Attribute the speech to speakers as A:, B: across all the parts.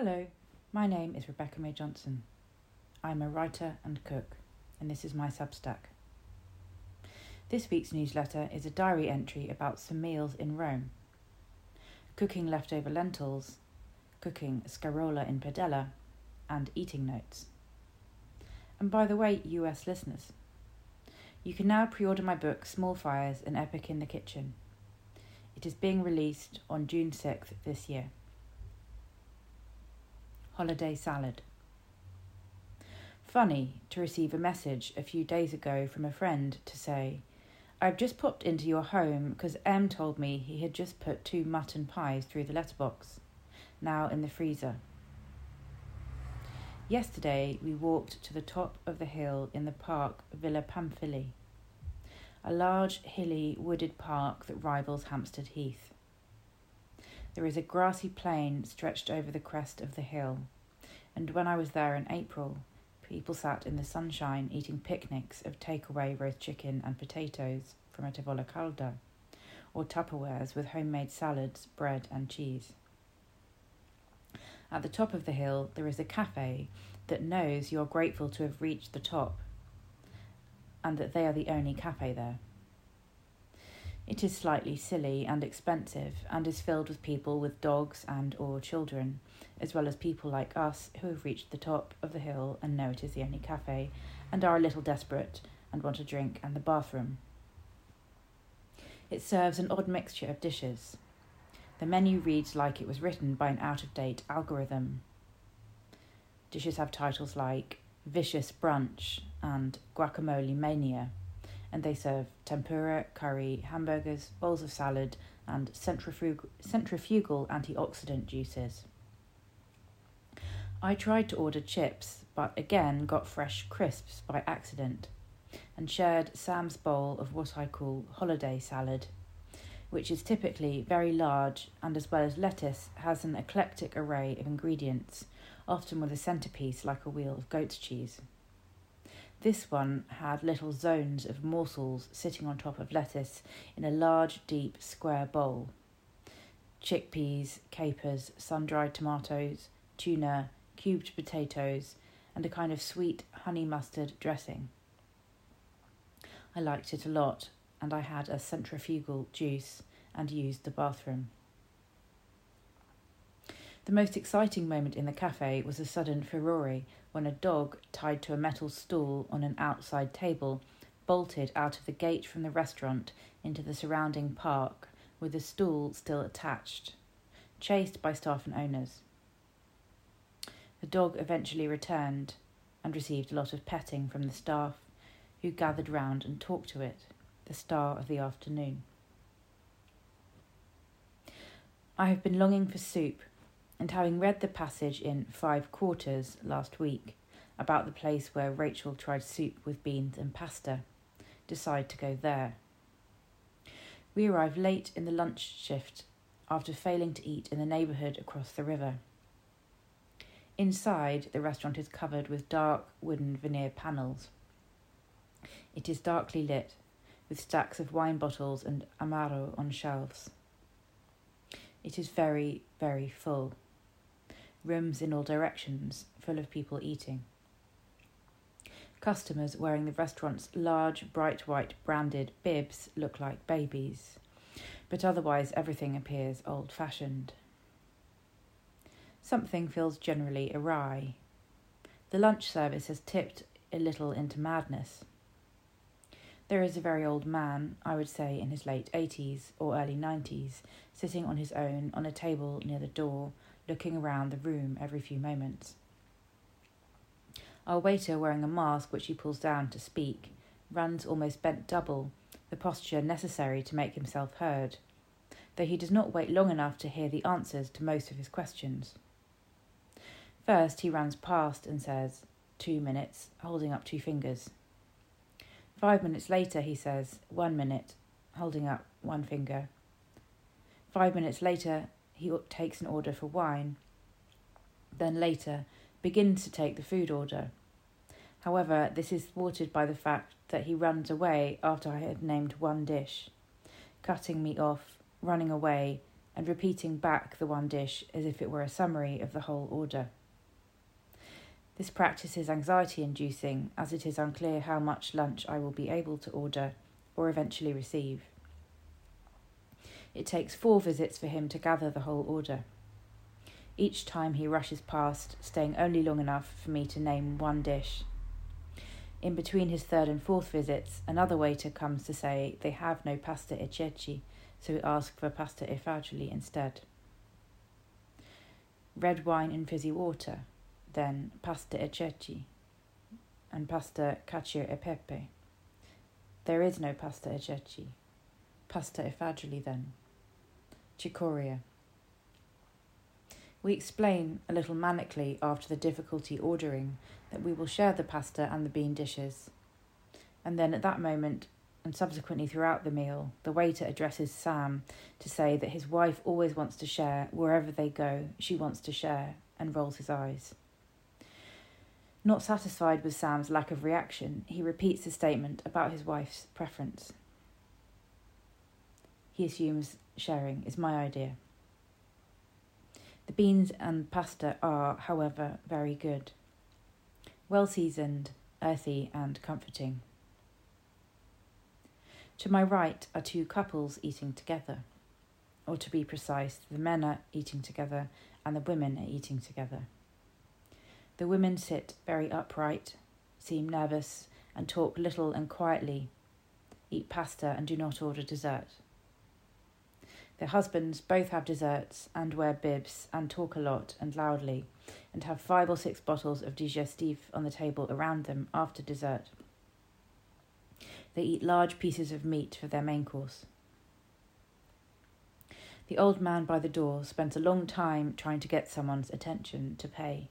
A: Hello, my name is Rebecca May Johnson. I'm a writer and cook, and this is my Substack. This week's newsletter is a diary entry about some meals in Rome cooking leftover lentils, cooking scarola in padella, and eating notes. And by the way, US listeners, you can now pre order my book Small Fires An Epic in the Kitchen. It is being released on June 6th this year. Holiday Salad. Funny to receive a message a few days ago from a friend to say, I've just popped into your home because M told me he had just put two mutton pies through the letterbox, now in the freezer. Yesterday we walked to the top of the hill in the park Villa Pamphili, a large, hilly, wooded park that rivals Hampstead Heath. There is a grassy plain stretched over the crest of the hill, and when I was there in April, people sat in the sunshine eating picnics of takeaway roast chicken and potatoes from a tavola calda, or Tupperwares with homemade salads, bread, and cheese. At the top of the hill, there is a cafe that knows you're grateful to have reached the top and that they are the only cafe there. It is slightly silly and expensive and is filled with people with dogs and or children, as well as people like us who have reached the top of the hill and know it is the only cafe and are a little desperate and want a drink and the bathroom. It serves an odd mixture of dishes. The menu reads like it was written by an out of date algorithm. Dishes have titles like Vicious Brunch and Guacamole Mania and they serve tempura, curry, hamburgers, bowls of salad, and centrifugal, centrifugal antioxidant juices. I tried to order chips, but again got fresh crisps by accident, and shared Sam's bowl of what I call holiday salad, which is typically very large and, as well as lettuce, has an eclectic array of ingredients, often with a centerpiece like a wheel of goat's cheese. This one had little zones of morsels sitting on top of lettuce in a large, deep, square bowl. Chickpeas, capers, sun dried tomatoes, tuna, cubed potatoes, and a kind of sweet honey mustard dressing. I liked it a lot, and I had a centrifugal juice and used the bathroom. The most exciting moment in the cafe was a sudden furore when a dog tied to a metal stool on an outside table bolted out of the gate from the restaurant into the surrounding park with the stool still attached, chased by staff and owners. The dog eventually returned and received a lot of petting from the staff, who gathered round and talked to it, the star of the afternoon. I have been longing for soup and having read the passage in Five Quarters last week about the place where Rachel tried soup with beans and pasta, decide to go there. We arrive late in the lunch shift after failing to eat in the neighbourhood across the river. Inside, the restaurant is covered with dark wooden veneer panels. It is darkly lit, with stacks of wine bottles and amaro on shelves. It is very, very full rooms in all directions, full of people eating. Customers wearing the restaurant's large, bright white branded bibs look like babies, but otherwise everything appears old fashioned. Something feels generally awry. The lunch service has tipped a little into madness. There is a very old man, I would say in his late 80s or early 90s, sitting on his own on a table near the door looking around the room every few moments. Our waiter, wearing a mask which he pulls down to speak, runs almost bent double, the posture necessary to make himself heard, though he does not wait long enough to hear the answers to most of his questions. First, he runs past and says, Two minutes, holding up two fingers. Five minutes later, he says, One minute, holding up one finger. Five minutes later, he takes an order for wine. Then later, begins to take the food order. However, this is thwarted by the fact that he runs away after I had named one dish, cutting me off, running away, and repeating back the one dish as if it were a summary of the whole order. This practice is anxiety inducing as it is unclear how much lunch I will be able to order or eventually receive. It takes four visits for him to gather the whole order. Each time he rushes past, staying only long enough for me to name one dish. In between his third and fourth visits, another waiter comes to say they have no pasta e ceci, so we ask for pasta e fagioli instead. Red wine and fizzy water, then pasta e ceci, and pasta cacio e pepe. There is no pasta e ceci. Pasta e fagioli then. Cicoria. We explain a little manically after the difficulty ordering that we will share the pasta and the bean dishes. And then at that moment, and subsequently throughout the meal, the waiter addresses Sam to say that his wife always wants to share wherever they go, she wants to share, and rolls his eyes. Not satisfied with Sam's lack of reaction, he repeats the statement about his wife's preference. He assumes sharing is my idea. The beans and pasta are, however, very good. Well seasoned, earthy, and comforting. To my right are two couples eating together. Or to be precise, the men are eating together and the women are eating together. The women sit very upright, seem nervous, and talk little and quietly, eat pasta and do not order dessert. Their husbands both have desserts and wear bibs and talk a lot and loudly and have five or six bottles of digestif on the table around them after dessert. They eat large pieces of meat for their main course. The old man by the door spends a long time trying to get someone's attention to pay.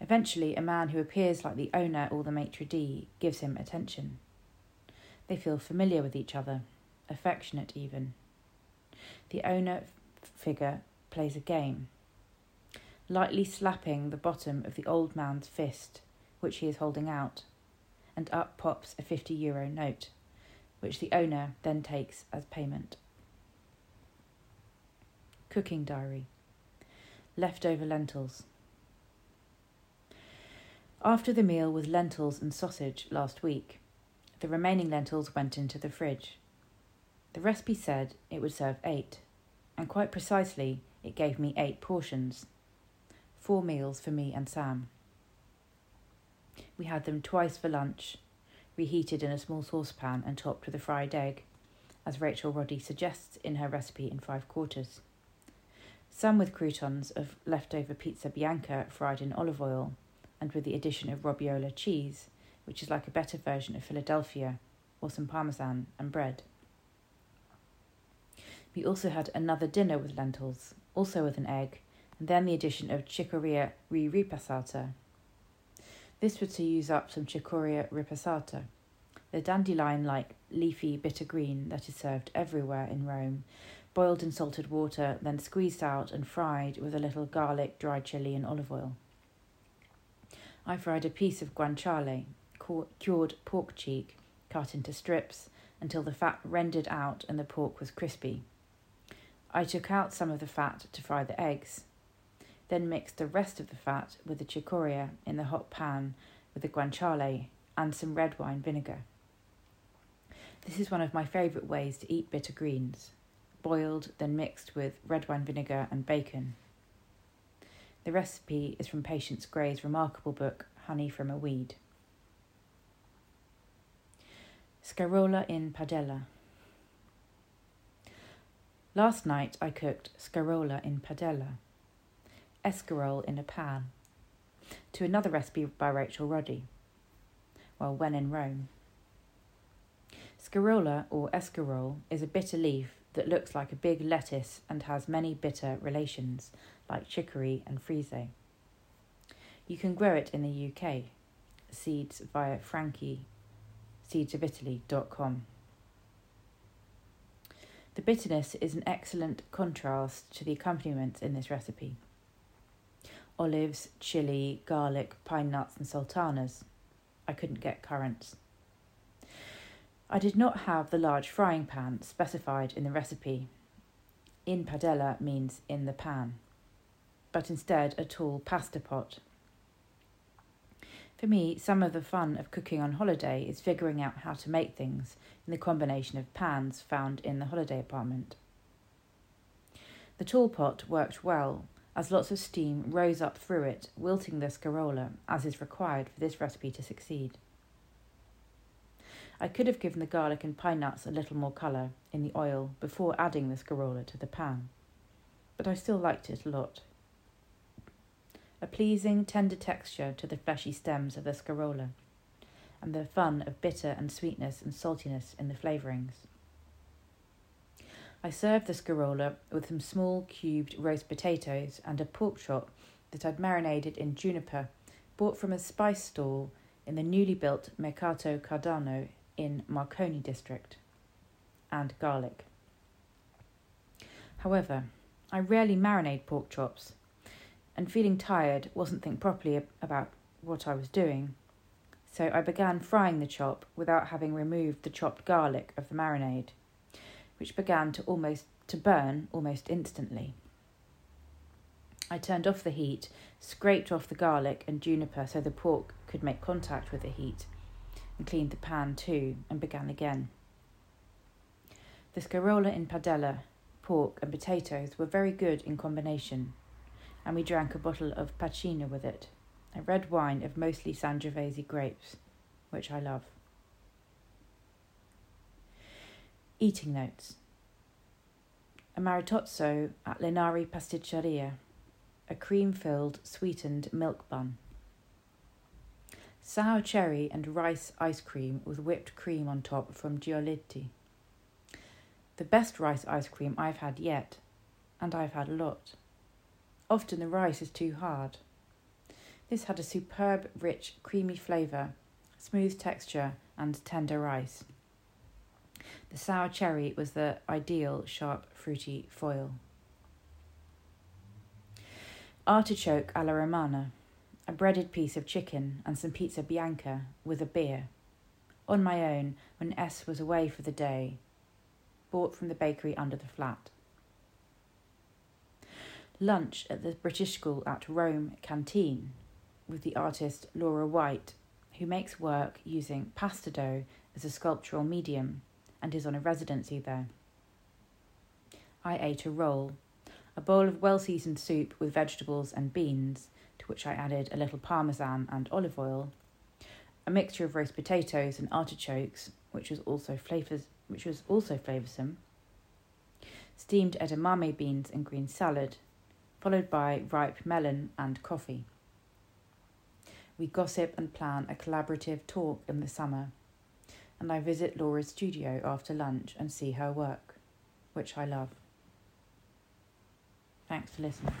A: Eventually, a man who appears like the owner or the maitre d' gives him attention. They feel familiar with each other, affectionate even the owner figure plays a game, lightly slapping the bottom of the old man's fist, which he is holding out, and up pops a 50 euro note, which the owner then takes as payment. Cooking diary Leftover lentils. After the meal with lentils and sausage last week, the remaining lentils went into the fridge. The recipe said it would serve eight, and quite precisely, it gave me eight portions. Four meals for me and Sam. We had them twice for lunch, reheated in a small saucepan and topped with a fried egg, as Rachel Roddy suggests in her recipe in five quarters. Some with croutons of leftover pizza bianca fried in olive oil, and with the addition of Robiola cheese, which is like a better version of Philadelphia, or some parmesan and bread. We also had another dinner with lentils, also with an egg, and then the addition of cicoria ripassata. This was to use up some Cicoria ripassata, the dandelion like leafy bitter green that is served everywhere in Rome, boiled in salted water, then squeezed out and fried with a little garlic, dried chili, and olive oil. I fried a piece of guanciale, cured pork cheek, cut into strips until the fat rendered out and the pork was crispy. I took out some of the fat to fry the eggs, then mixed the rest of the fat with the cicoria in the hot pan with the guanciale and some red wine vinegar. This is one of my favourite ways to eat bitter greens, boiled, then mixed with red wine vinegar and bacon. The recipe is from Patience Gray's remarkable book, Honey from a Weed. Scarola in Padella. Last night I cooked scarola in padella, escarole in a pan, to another recipe by Rachel Roddy. Well, when in Rome. Scarola or escarole is a bitter leaf that looks like a big lettuce and has many bitter relations, like chicory and frisée. You can grow it in the UK. Seeds via Franchi, seedsofitaly.com. The bitterness is an excellent contrast to the accompaniments in this recipe olives, chili, garlic, pine nuts, and sultanas. I couldn't get currants. I did not have the large frying pan specified in the recipe. in padella means in the pan, but instead a tall pasta pot. For me, some of the fun of cooking on holiday is figuring out how to make things in the combination of pans found in the holiday apartment. The tall pot worked well, as lots of steam rose up through it, wilting the scarola, as is required for this recipe to succeed. I could have given the garlic and pine nuts a little more colour in the oil before adding the scarola to the pan, but I still liked it a lot. A pleasing, tender texture to the fleshy stems of the scarola, and the fun of bitter and sweetness and saltiness in the flavourings. I served the scarola with some small cubed roast potatoes and a pork chop that I'd marinated in juniper, bought from a spice stall in the newly built Mercato Cardano in Marconi district, and garlic. However, I rarely marinate pork chops, and feeling tired wasn't think properly about what I was doing, so I began frying the chop without having removed the chopped garlic of the marinade, which began to almost to burn almost instantly. I turned off the heat, scraped off the garlic and juniper so the pork could make contact with the heat, and cleaned the pan too, and began again. The scarola in padella, pork, and potatoes were very good in combination, and we drank a bottle of pacina with it, a red wine of mostly Sangiovese grapes, which I love. Eating notes. A maritozzo at Linari Pasticceria, a cream filled sweetened milk bun sour cherry and rice ice cream with whipped cream on top from Giolitti. The best rice ice cream I've had yet, and I've had a lot. Often the rice is too hard. This had a superb, rich, creamy flavour, smooth texture, and tender rice. The sour cherry was the ideal sharp, fruity foil. Artichoke alla romana a breaded piece of chicken, and some pizza bianca with a beer. On my own, when S was away for the day, bought from the bakery under the flat. Lunch at the British School at Rome Canteen with the artist Laura White, who makes work using pasta dough as a sculptural medium and is on a residency there. I ate a roll, a bowl of well seasoned soup with vegetables and beans, to which I added a little parmesan and olive oil, a mixture of roast potatoes and artichokes, which was also flavors which was also flavoursome, steamed edamame beans and green salad, followed by ripe melon and coffee. We gossip and plan a collaborative talk in the summer, and I visit Laura's studio after lunch and see her work, which I love. Thanks for listening.